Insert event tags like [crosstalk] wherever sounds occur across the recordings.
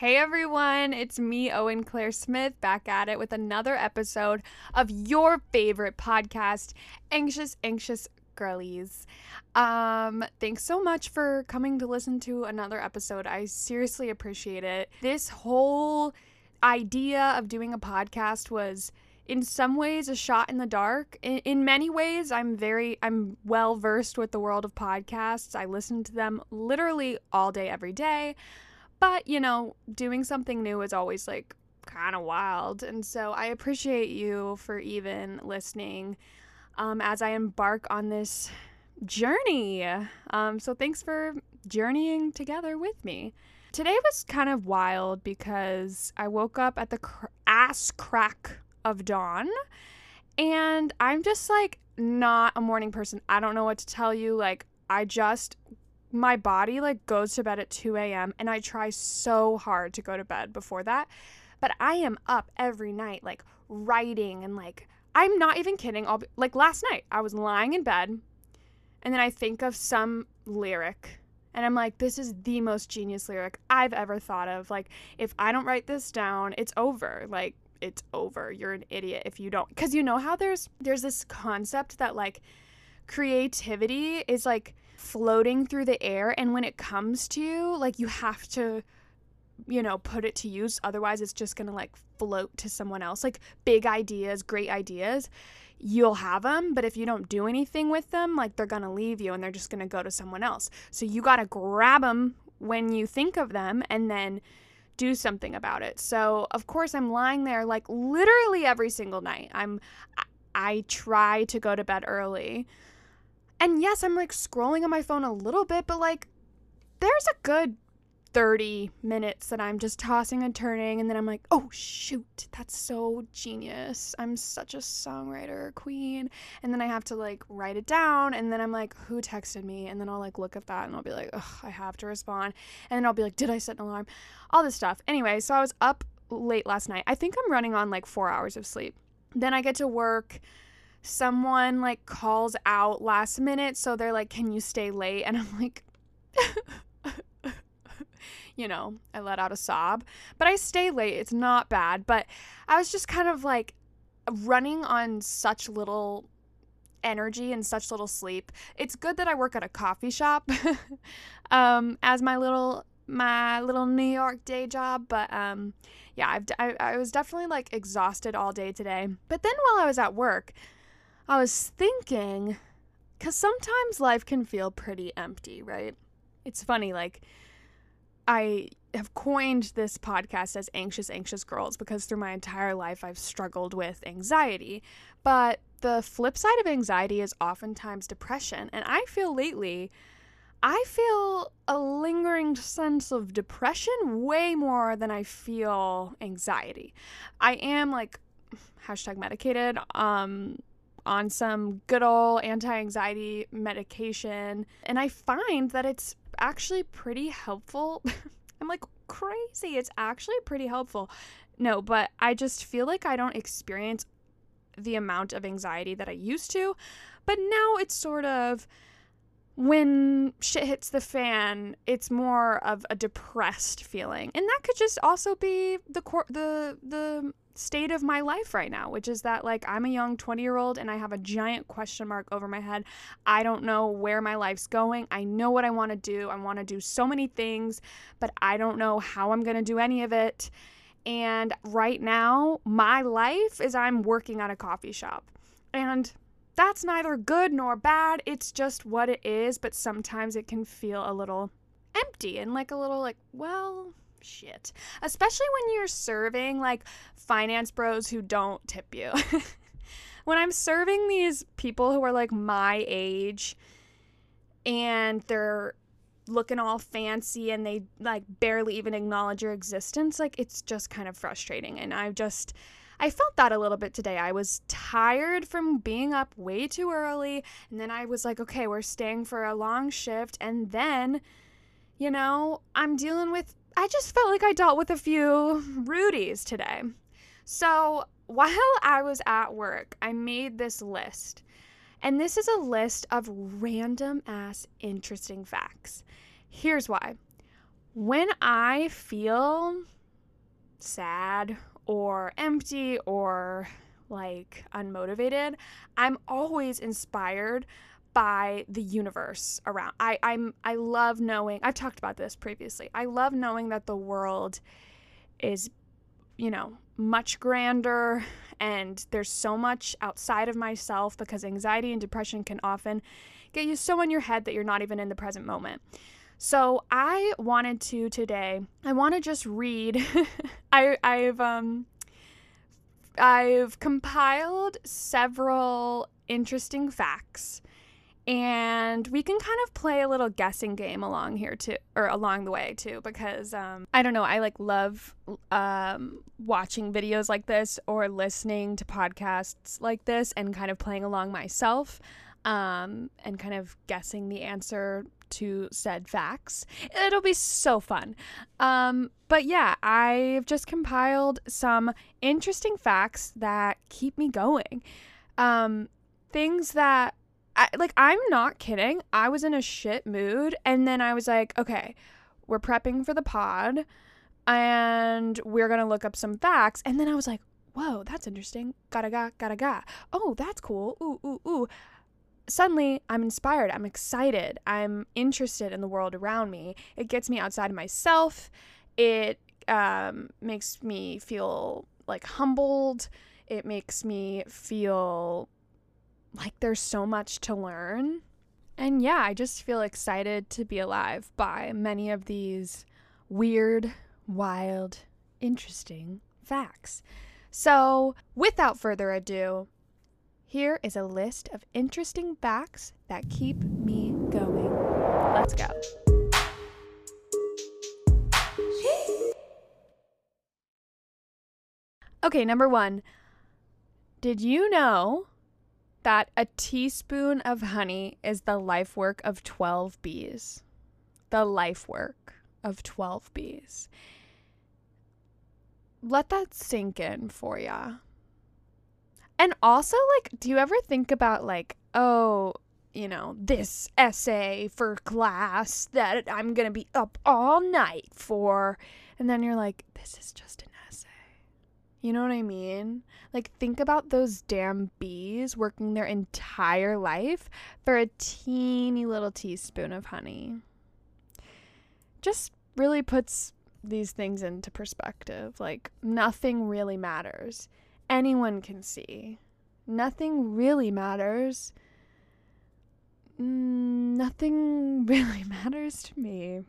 Hey everyone, it's me, Owen Claire Smith, back at it with another episode of your favorite podcast, Anxious Anxious Girlies. Um, thanks so much for coming to listen to another episode. I seriously appreciate it. This whole idea of doing a podcast was in some ways a shot in the dark. In, in many ways, I'm very I'm well versed with the world of podcasts. I listen to them literally all day every day. But, you know, doing something new is always like kind of wild. And so I appreciate you for even listening um, as I embark on this journey. Um, so thanks for journeying together with me. Today was kind of wild because I woke up at the cr- ass crack of dawn. And I'm just like not a morning person. I don't know what to tell you. Like, I just, my body like goes to bed at 2 a.m. and I try so hard to go to bed before that. But I am up every night, like writing and like, I'm not even kidding. I'll be, like last night, I was lying in bed and then I think of some lyric and I'm like, this is the most genius lyric I've ever thought of. Like, if I don't write this down, it's over. Like, it's over. You're an idiot if you don't. Because you know how there's there's this concept that like creativity is like floating through the air, and when it comes to you, like you have to, you know, put it to use. Otherwise, it's just gonna like float to someone else. Like big ideas, great ideas. You'll have them, but if you don't do anything with them, like they're gonna leave you and they're just gonna go to someone else. So you gotta grab them when you think of them and then do something about it. So, of course, I'm lying there like literally every single night. I'm I try to go to bed early. And yes, I'm like scrolling on my phone a little bit, but like there's a good 30 minutes that I'm just tossing and turning, and then I'm like, oh shoot, that's so genius. I'm such a songwriter queen. And then I have to like write it down, and then I'm like, who texted me? And then I'll like look at that and I'll be like, ugh, I have to respond. And then I'll be like, did I set an alarm? All this stuff. Anyway, so I was up late last night. I think I'm running on like four hours of sleep. Then I get to work someone like calls out last minute so they're like can you stay late and i'm like [laughs] you know, I let out a sob. But I stay late. It's not bad. But I was just kind of like running on such little energy and such little sleep. It's good that I work at a coffee shop [laughs] um, as my little my little New York day job, but um, yeah, I've, I, I was definitely like exhausted all day today. But then while I was at work, I was thinking, because sometimes life can feel pretty empty, right? It's funny, like I have coined this podcast as Anxious, Anxious Girls because through my entire life I've struggled with anxiety. But the flip side of anxiety is oftentimes depression. And I feel lately, I feel a lingering sense of depression way more than I feel anxiety. I am like, hashtag medicated, um, on some good old anti anxiety medication. And I find that it's actually pretty helpful. [laughs] I'm like, crazy. It's actually pretty helpful. No, but I just feel like I don't experience the amount of anxiety that I used to. But now it's sort of when shit hits the fan, it's more of a depressed feeling. And that could just also be the cor- the the state of my life right now, which is that like I'm a young 20 year old and I have a giant question mark over my head. I don't know where my life's going. I know what I want to do. I want to do so many things, but I don't know how I'm going to do any of it. And right now, my life is I'm working at a coffee shop. And that's neither good nor bad. It's just what it is, but sometimes it can feel a little empty and like a little like, well, shit. Especially when you're serving like finance bros who don't tip you. [laughs] when I'm serving these people who are like my age and they're looking all fancy and they like barely even acknowledge your existence, like it's just kind of frustrating. And I've just. I felt that a little bit today. I was tired from being up way too early. And then I was like, okay, we're staying for a long shift. And then, you know, I'm dealing with I just felt like I dealt with a few rudies today. So while I was at work, I made this list. And this is a list of random ass interesting facts. Here's why. when I feel sad or empty or like unmotivated, I'm always inspired by the universe around. I I'm I love knowing. I've talked about this previously. I love knowing that the world is you know, much grander and there's so much outside of myself because anxiety and depression can often get you so in your head that you're not even in the present moment. So I wanted to today. I want to just read. [laughs] I I've um I've compiled several interesting facts and we can kind of play a little guessing game along here too or along the way too because um, i don't know i like love um, watching videos like this or listening to podcasts like this and kind of playing along myself um, and kind of guessing the answer to said facts. It'll be so fun. Um, but yeah i've just compiled some interesting facts that keep me going. Um, things that I, like I'm not kidding. I was in a shit mood and then I was like, okay, we're prepping for the pod and we're going to look up some facts and then I was like, whoa, that's interesting. Gotta ga, gotta ga. Oh, that's cool. Ooh, ooh, ooh. Suddenly, I'm inspired. I'm excited. I'm interested in the world around me. It gets me outside of myself. It um, makes me feel like humbled. It makes me feel like there's so much to learn. And yeah, I just feel excited to be alive by many of these weird, wild, interesting facts. So, without further ado, here is a list of interesting facts that keep me going. Let's go. [gasps] Okay, number one. Did you know that a teaspoon of honey is the life work of 12 bees. The life work of 12 bees. Let that sink in for ya. And also, like, do you ever think about, like, oh, you know, this essay for class that I'm going to be up all night for? And then you're like, this is just an you know what I mean? Like, think about those damn bees working their entire life for a teeny little teaspoon of honey. Just really puts these things into perspective. Like, nothing really matters. Anyone can see. Nothing really matters. Mm, nothing [laughs] really matters to me.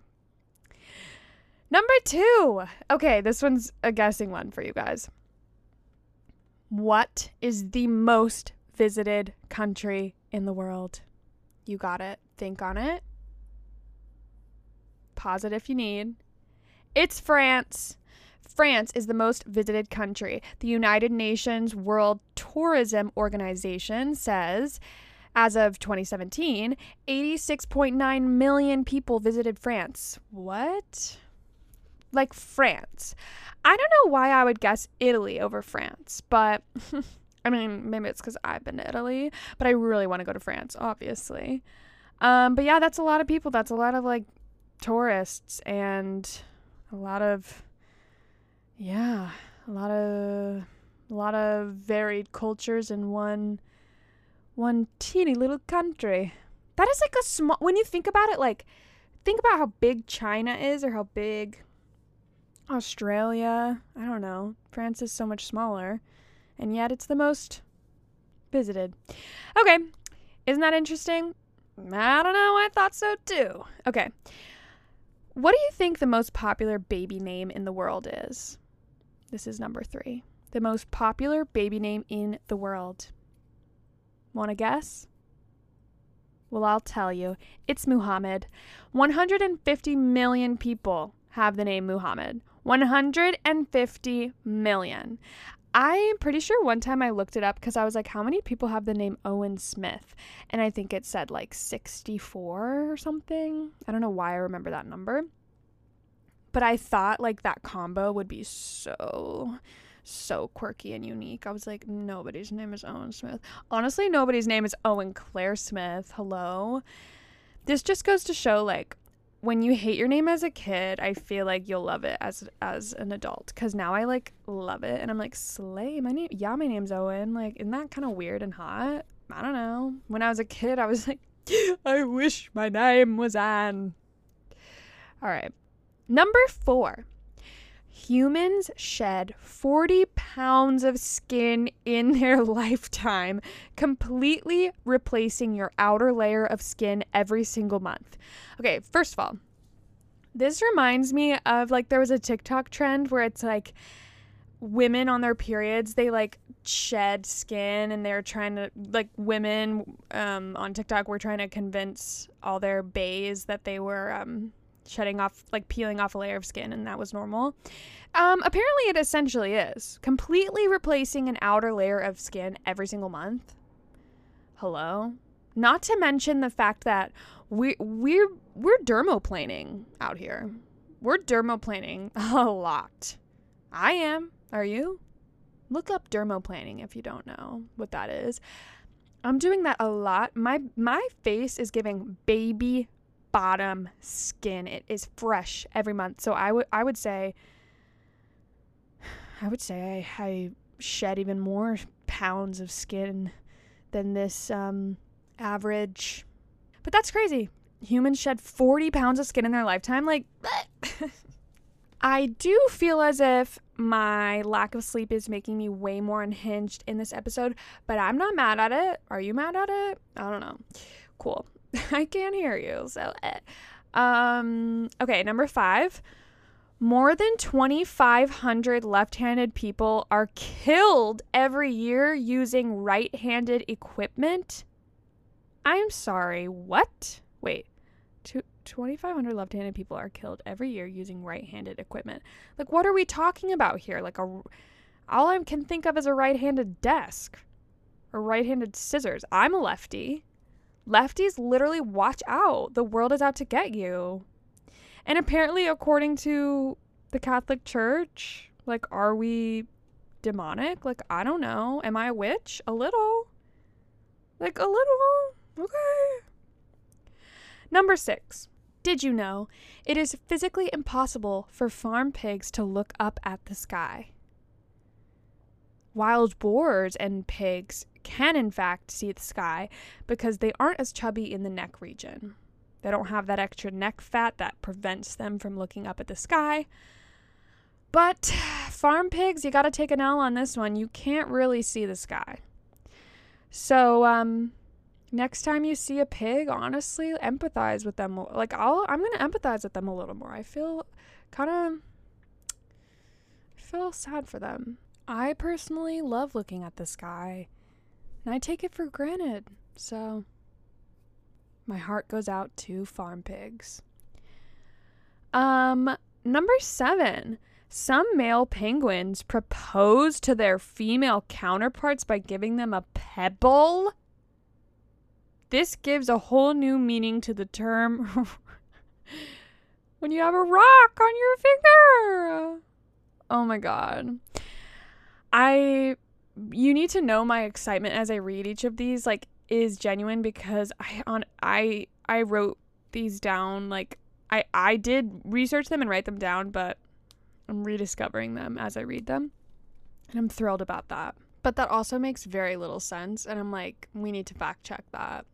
Number two. Okay, this one's a guessing one for you guys. What is the most visited country in the world? You got it. Think on it. Pause it if you need. It's France. France is the most visited country. The United Nations World Tourism Organization says as of 2017, 86.9 million people visited France. What? Like France. I don't know why I would guess Italy over France, but [laughs] I mean, maybe it's because I've been to Italy, but I really want to go to France, obviously. Um, but yeah, that's a lot of people. That's a lot of like tourists and a lot of, yeah, a lot of, a lot of varied cultures in one, one teeny little country. That is like a small. When you think about it, like, think about how big China is or how big Australia. I don't know. France is so much smaller, and yet it's the most visited. Okay, isn't that interesting? I don't know. I thought so too. Okay. What do you think the most popular baby name in the world is? This is number three. The most popular baby name in the world. Want to guess? Well, I'll tell you. It's Muhammad. 150 million people have the name Muhammad. 150 million. I'm pretty sure one time I looked it up because I was like, how many people have the name Owen Smith? And I think it said like 64 or something. I don't know why I remember that number. But I thought like that combo would be so, so quirky and unique. I was like, nobody's name is Owen Smith. Honestly, nobody's name is Owen Claire Smith. Hello. This just goes to show like when you hate your name as a kid, I feel like you'll love it as as an adult. Cause now I like love it, and I'm like Slay. My name, yeah, my name's Owen. Like, isn't that kind of weird and hot? I don't know. When I was a kid, I was [laughs] like, I wish my name was Anne. All right, number four. Humans shed 40 pounds of skin in [laughs] their lifetime, completely replacing your outer layer of skin every single month. Okay, first of all, this reminds me of like there was a TikTok trend where it's like women on their periods, they like shed skin and they're trying to like women um, on TikTok were trying to convince all their bays that they were um, shedding off, like peeling off a layer of skin, and that was normal. Um, apparently, it essentially is completely replacing an outer layer of skin every single month. Hello, not to mention the fact that we we're we're dermaplaning out here. We're dermaplaning [laughs] a lot. I am. Are you? Look up dermaplaning if you don't know what that is. I'm doing that a lot. My my face is giving baby bottom skin. It is fresh every month. So I would I would say I would say I, I shed even more pounds of skin than this um, average. But that's crazy. Humans shed 40 pounds of skin in their lifetime. Like, [laughs] I do feel as if my lack of sleep is making me way more unhinged in this episode, but I'm not mad at it. Are you mad at it? I don't know. Cool. [laughs] I can't hear you. So, eh. um, okay, number five. More than 2,500 left handed people are killed every year using right handed equipment. I'm sorry, what? Wait, 2,500 left handed people are killed every year using right handed equipment. Like, what are we talking about here? Like, a, all I can think of is a right handed desk or right handed scissors. I'm a lefty. Lefties literally watch out. The world is out to get you. And apparently, according to the Catholic Church, like, are we demonic? Like, I don't know. Am I a witch? A little. Like, a little. Okay. Number six. Did you know it is physically impossible for farm pigs to look up at the sky? Wild boars and pigs can, in fact, see the sky because they aren't as chubby in the neck region. They don't have that extra neck fat that prevents them from looking up at the sky. But [sighs] farm pigs, you got to take an L on this one. You can't really see the sky. So, um, next time you see a pig, honestly, empathize with them. Like, I'll, I'm going to empathize with them a little more. I feel kind of, feel sad for them. I personally love looking at the sky, and I take it for granted. So, my heart goes out to farm pigs. Um, number seven. Some male penguins propose to their female counterparts by giving them a pebble. This gives a whole new meaning to the term [laughs] when you have a rock on your finger. Oh my god. I you need to know my excitement as I read each of these like is genuine because I on I I wrote these down like I I did research them and write them down, but I'm rediscovering them as I read them. And I'm thrilled about that. But that also makes very little sense and I'm like we need to fact check that.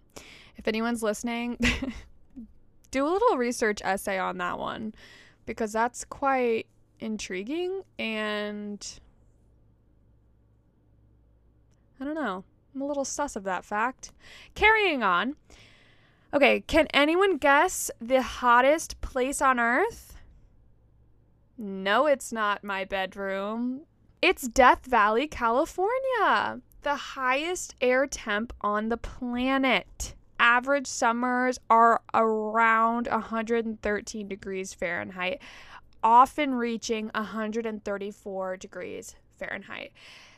If anyone's listening, [laughs] do a little research essay on that one because that's quite intriguing and I don't know. I'm a little sus of that fact. Carrying on. Okay, can anyone guess the hottest place on earth? No, it's not my bedroom. It's Death Valley, California, the highest air temp on the planet. Average summers are around 113 degrees Fahrenheit, often reaching 134 degrees Fahrenheit.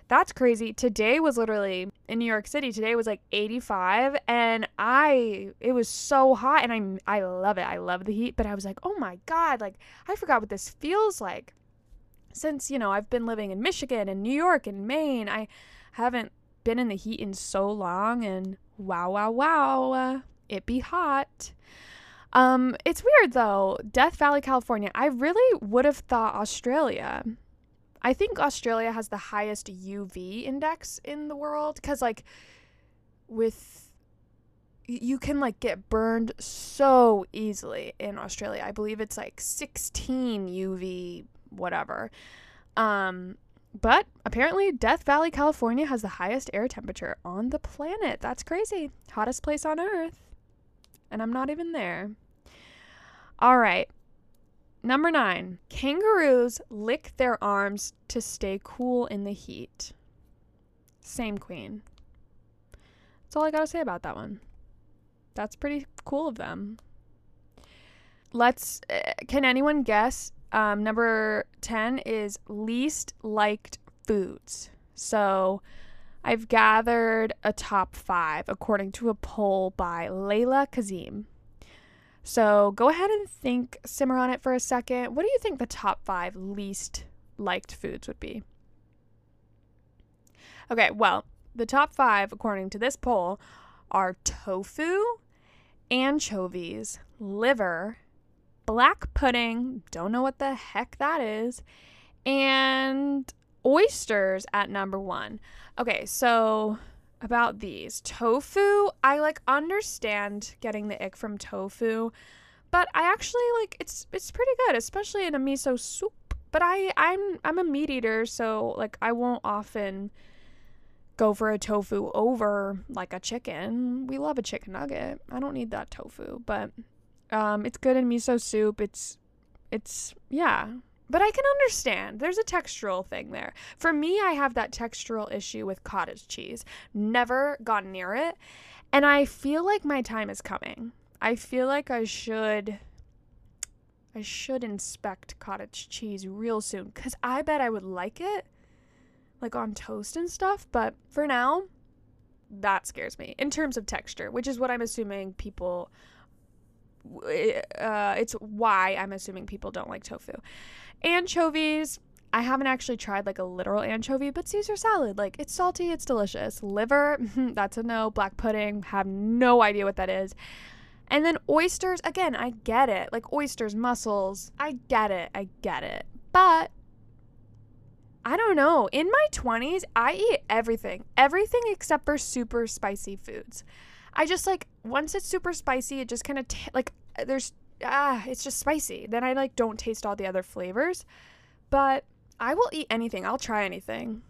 That's crazy. Today was literally in New York City. Today was like 85 and I it was so hot and I I love it. I love the heat, but I was like, "Oh my god, like I forgot what this feels like." Since, you know, I've been living in Michigan and New York and Maine, I haven't been in the heat in so long and wow wow wow, it be hot. Um, it's weird though. Death Valley, California. I really would have thought Australia. I think Australia has the highest UV index in the world because, like, with you can like get burned so easily in Australia. I believe it's like 16 UV whatever. Um but apparently Death Valley, California has the highest air temperature on the planet. That's crazy. Hottest place on earth. And I'm not even there. All right. Number 9. Kangaroos lick their arms to stay cool in the heat. Same queen. That's all I got to say about that one that's pretty cool of them. Let's. Uh, can anyone guess? Um, number 10 is least liked foods. So I've gathered a top five according to a poll by Layla Kazim. So go ahead and think, simmer on it for a second. What do you think the top five least liked foods would be? Okay, well, the top five, according to this poll, are tofu, anchovies, liver, black pudding, don't know what the heck that is, and oysters at number one. Okay, so about these tofu, I like understand getting the ick from tofu, but I actually like it's it's pretty good, especially in a miso soup. But I I'm I'm a meat eater, so like I won't often go for a tofu over like a chicken. We love a chicken nugget. I don't need that tofu, but um, it's good in miso soup. It's it's yeah. But I can understand. There's a textural thing there. For me, I have that textural issue with cottage cheese. Never got near it. And I feel like my time is coming. I feel like I should I should inspect cottage cheese real soon cuz I bet I would like it like on toast and stuff, but for now, that scares me in terms of texture, which is what I'm assuming people. Uh, it's why I'm assuming people don't like tofu. Anchovies, I haven't actually tried like a literal anchovy, but Caesar salad, like it's salty, it's delicious. Liver, [laughs] that's a no. Black pudding, have no idea what that is. And then oysters, again, I get it. Like oysters, mussels, I get it, I get it. But I don't know. In my 20s, I eat everything. Everything except for super spicy foods. I just like once it's super spicy, it just kind of t- like there's ah, it's just spicy. Then I like don't taste all the other flavors. But I will eat anything. I'll try anything.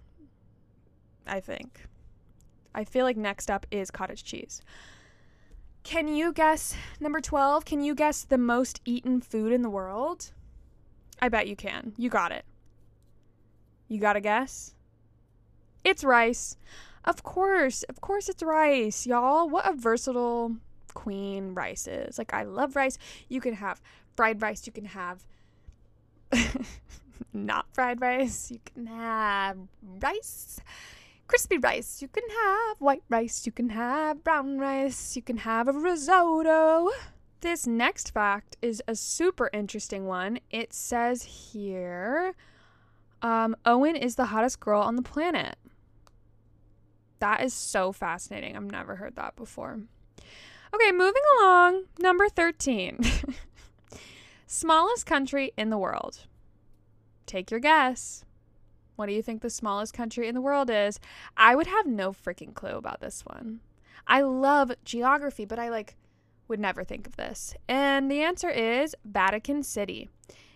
I think. I feel like next up is cottage cheese. Can you guess number 12? Can you guess the most eaten food in the world? I bet you can. You got it. You got to guess? It's rice. Of course. Of course it's rice, y'all. What a versatile queen rice is. Like I love rice. You can have fried rice, you can have [laughs] not fried rice, you can have rice. Crispy rice, you can have white rice, you can have brown rice, you can have a risotto. This next fact is a super interesting one. It says here um, Owen is the hottest girl on the planet. That is so fascinating. I've never heard that before. Okay, moving along. Number 13. [laughs] smallest country in the world. Take your guess. What do you think the smallest country in the world is? I would have no freaking clue about this one. I love geography, but I like would never think of this. And the answer is Vatican City.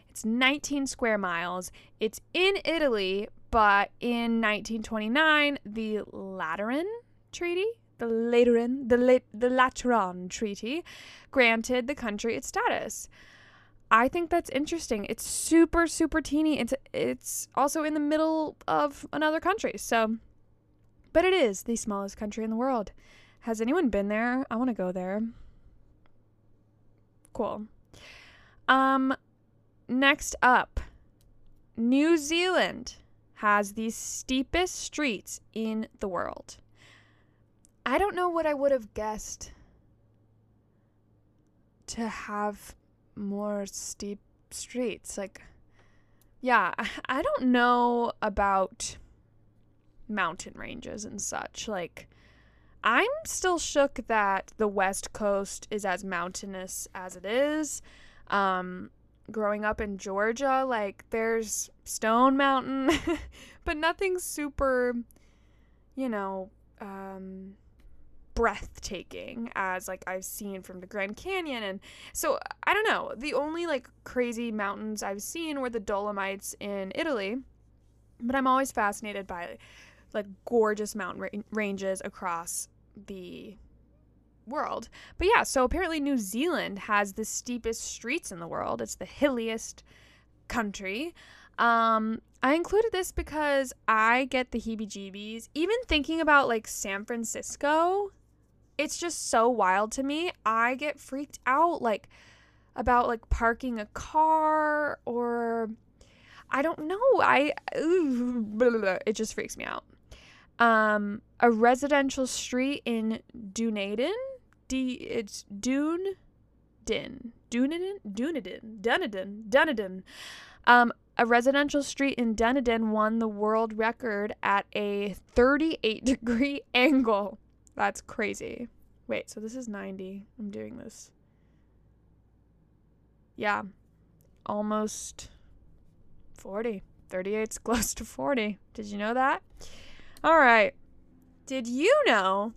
It's 19 square miles. It's in Italy, but in 1929, the Lateran Treaty, the Lateran, the, La- the Lateran Treaty, granted the country its status. I think that's interesting. It's super super teeny. It's it's also in the middle of another country. So but it is the smallest country in the world. Has anyone been there? I want to go there. Cool. Um Next up, New Zealand has the steepest streets in the world. I don't know what I would have guessed to have more steep streets. Like, yeah, [laughs] I don't know about mountain ranges and such. Like, I'm still shook that the West Coast is as mountainous as it is. Um, growing up in Georgia, like there's Stone Mountain, [laughs] but nothing super, you know, um, breathtaking as like I've seen from the Grand Canyon. And so I don't know. The only like crazy mountains I've seen were the Dolomites in Italy. But I'm always fascinated by like gorgeous mountain ra- ranges across the world. But yeah, so apparently New Zealand has the steepest streets in the world. It's the hilliest country. Um, I included this because I get the heebie jeebies. Even thinking about like San Francisco, it's just so wild to me. I get freaked out like about like parking a car or I don't know. I [sighs] it just freaks me out. Um, a residential street in Dunedin. It's Dune Din. Dunedin? Dunedin. Dunedin. Dunedin. Um, a residential street in Dunedin won the world record at a 38 [laughs] degree angle. That's crazy. Wait, so this is 90. I'm doing this. Yeah. Almost 40. 38's [laughs] close to 40. Did you know that? All right. Did you know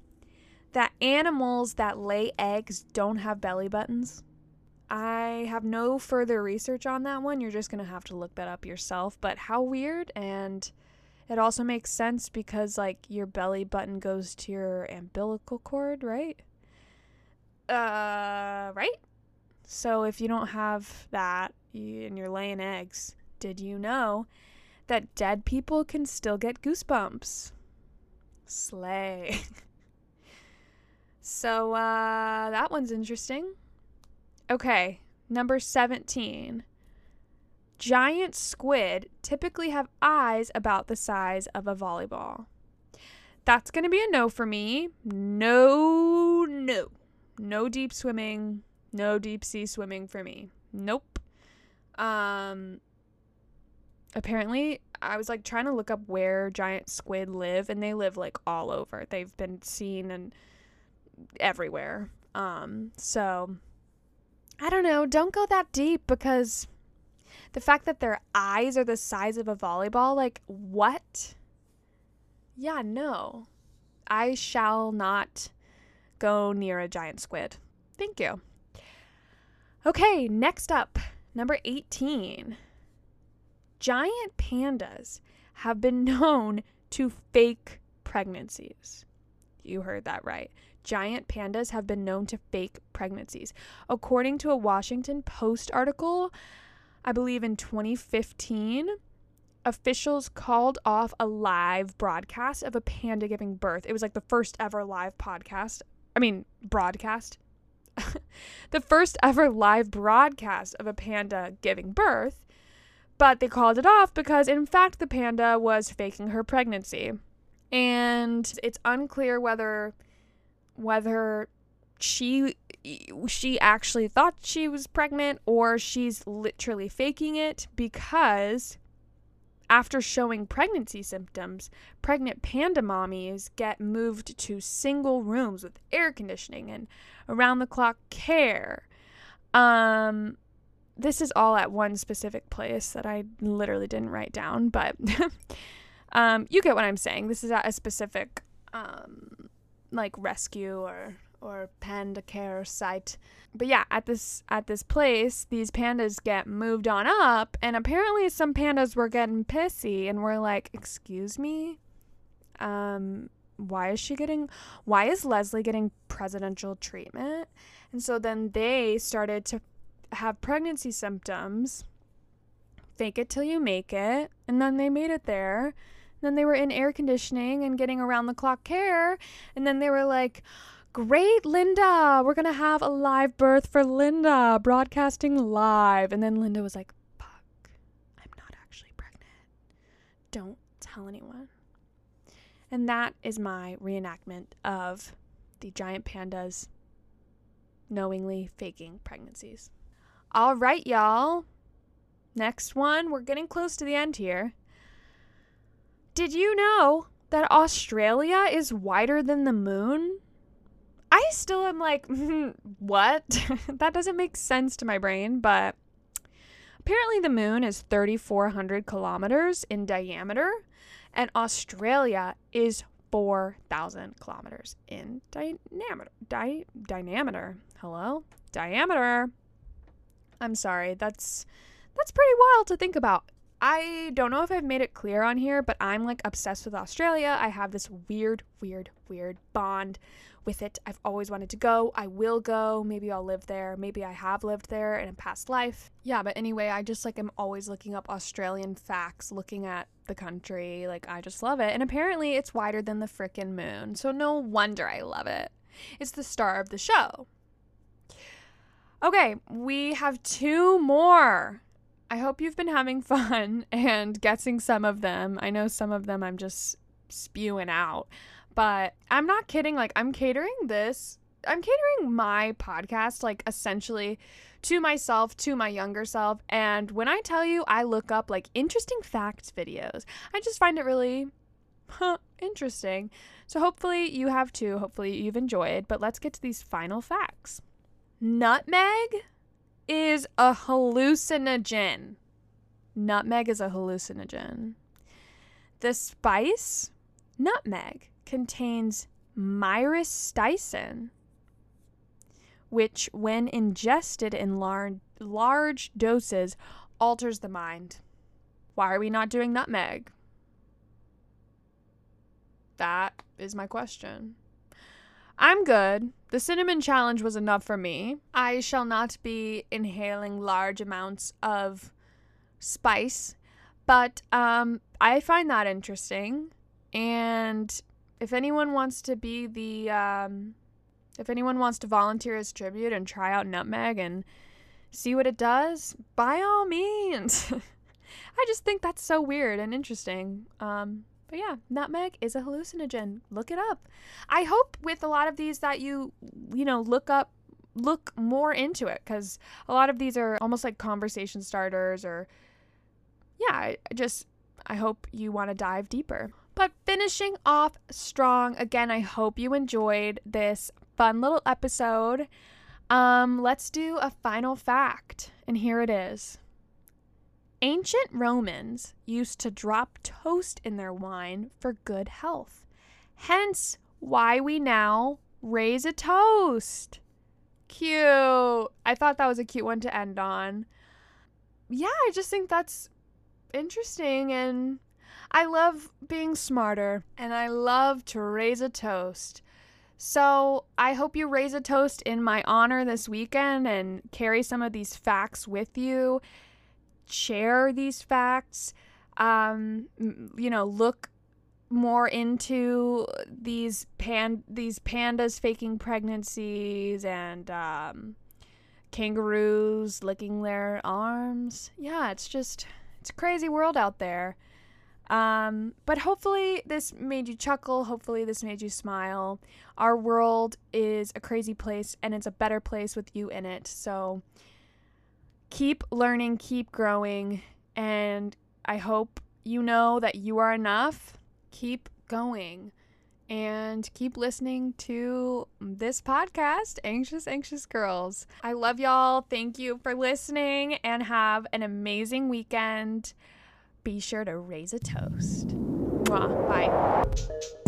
that animals that lay eggs don't have belly buttons? I have no further research on that one. You're just going to have to look that up yourself. But how weird. And it also makes sense because, like, your belly button goes to your umbilical cord, right? Uh, right? So if you don't have that and you're laying eggs, did you know that dead people can still get goosebumps? Slay. [laughs] so, uh, that one's interesting. Okay, number 17. Giant squid typically have eyes about the size of a volleyball. That's going to be a no for me. No, no. No deep swimming, no deep sea swimming for me. Nope. Um apparently I was like trying to look up where giant squid live and they live like all over. They've been seen and everywhere. Um so I don't know, don't go that deep because the fact that their eyes are the size of a volleyball, like what? Yeah, no. I shall not go near a giant squid. Thank you. Okay, next up, number 18. Giant pandas have been [laughs] known to fake pregnancies. You heard that right. Giant pandas have been known to fake pregnancies. According to a Washington Post article, I believe in 2015, officials called off a live broadcast of a panda giving birth. It was like the first ever live podcast. I mean, broadcast. [laughs] the first ever live broadcast of a panda giving birth. But they called it off because, in fact, the panda was faking her pregnancy. And it's unclear whether whether she she actually thought she was pregnant or she's literally faking it because after showing pregnancy symptoms, pregnant panda mommies get moved to single rooms with air conditioning and around the clock care. Um, this is all at one specific place that I literally didn't write down, but [laughs] um, you get what I'm saying. This is at a specific um, like rescue or or panda care site. But yeah, at this at this place, these pandas get moved on up, and apparently some pandas were getting pissy and were like, "Excuse me, um, why is she getting? Why is Leslie getting presidential treatment?" And so then they started to have pregnancy symptoms. Fake it till you make it, and then they made it there. Then they were in air conditioning and getting around the clock care, and then they were like Great, Linda. We're going to have a live birth for Linda, broadcasting live. And then Linda was like, Fuck, I'm not actually pregnant. Don't tell anyone. And that is my reenactment of the giant pandas knowingly faking pregnancies. All right, y'all. Next one. We're getting close to the end here. Did you know that Australia is wider than the moon? I still am like, [laughs] what? [laughs] that doesn't make sense to my brain, but apparently the moon is 3,400 kilometers in diameter, and Australia is 4,000 kilometers in diameter. Di- diameter. Hello? Diameter. I'm sorry. That's that's pretty wild to think about. I don't know if I've made it clear on here, but I'm like obsessed with Australia. I have this weird, weird, weird bond with it. I've always wanted to go. I will go. Maybe I'll live there. Maybe I have lived there in a past life. Yeah, but anyway, I just like am always looking up Australian facts, looking at the country. Like I just love it. And apparently it's wider than the frickin' moon. So no wonder I love it. It's the star of the show. Okay, we have two more. I hope you've been having [laughs] fun and guessing some of them. I know some of them I'm just spewing out. But I'm not kidding. Like, I'm catering this, I'm catering my podcast, like, essentially to myself, to my younger self. And when I tell you I look up like interesting facts videos, I just find it really huh, interesting. So hopefully you have too. Hopefully you've enjoyed. But let's get to these final facts. Nutmeg is a hallucinogen. Nutmeg is a hallucinogen. The spice, nutmeg, contains myristicin, which, when ingested in lar- large doses, alters the mind. Why are we not doing nutmeg? That is my question. I'm good. The cinnamon challenge was enough for me. I shall not be inhaling large amounts of spice, but um, I find that interesting. And if anyone wants to be the um, if anyone wants to volunteer as tribute and try out nutmeg and see what it does, by all means. [laughs] I just think that's so weird and interesting. Um, but yeah, nutmeg is a hallucinogen. Look it up. I hope with a lot of these that you you know look up look more into it cuz a lot of these are almost like conversation starters or yeah, I just I hope you want to dive deeper. But finishing off strong, again, I hope you enjoyed this fun little episode. Um, let's do a final fact, and here it is. Ancient Romans used to drop toast in their wine for good health. Hence, why we now raise a toast. Cute. I thought that was a cute one to end on. Yeah, I just think that's interesting and I love being smarter and I love to raise a toast. So I hope you raise a toast in my honor this weekend and carry some of these facts with you. Share these facts. Um, you know, look more into these pan these pandas faking pregnancies and um, kangaroos licking their arms. Yeah, it's just it's a crazy world out there. Um, but hopefully, this made you chuckle. Hopefully, this made you smile. Our world is a crazy place and it's a better place with you in it. So keep learning, keep growing, and I hope you know that you are enough. Keep going and keep listening to this podcast, Anxious Anxious Girls. I love y'all. Thank you for listening and have an amazing weekend be sure to raise a toast. Mwah. Bye.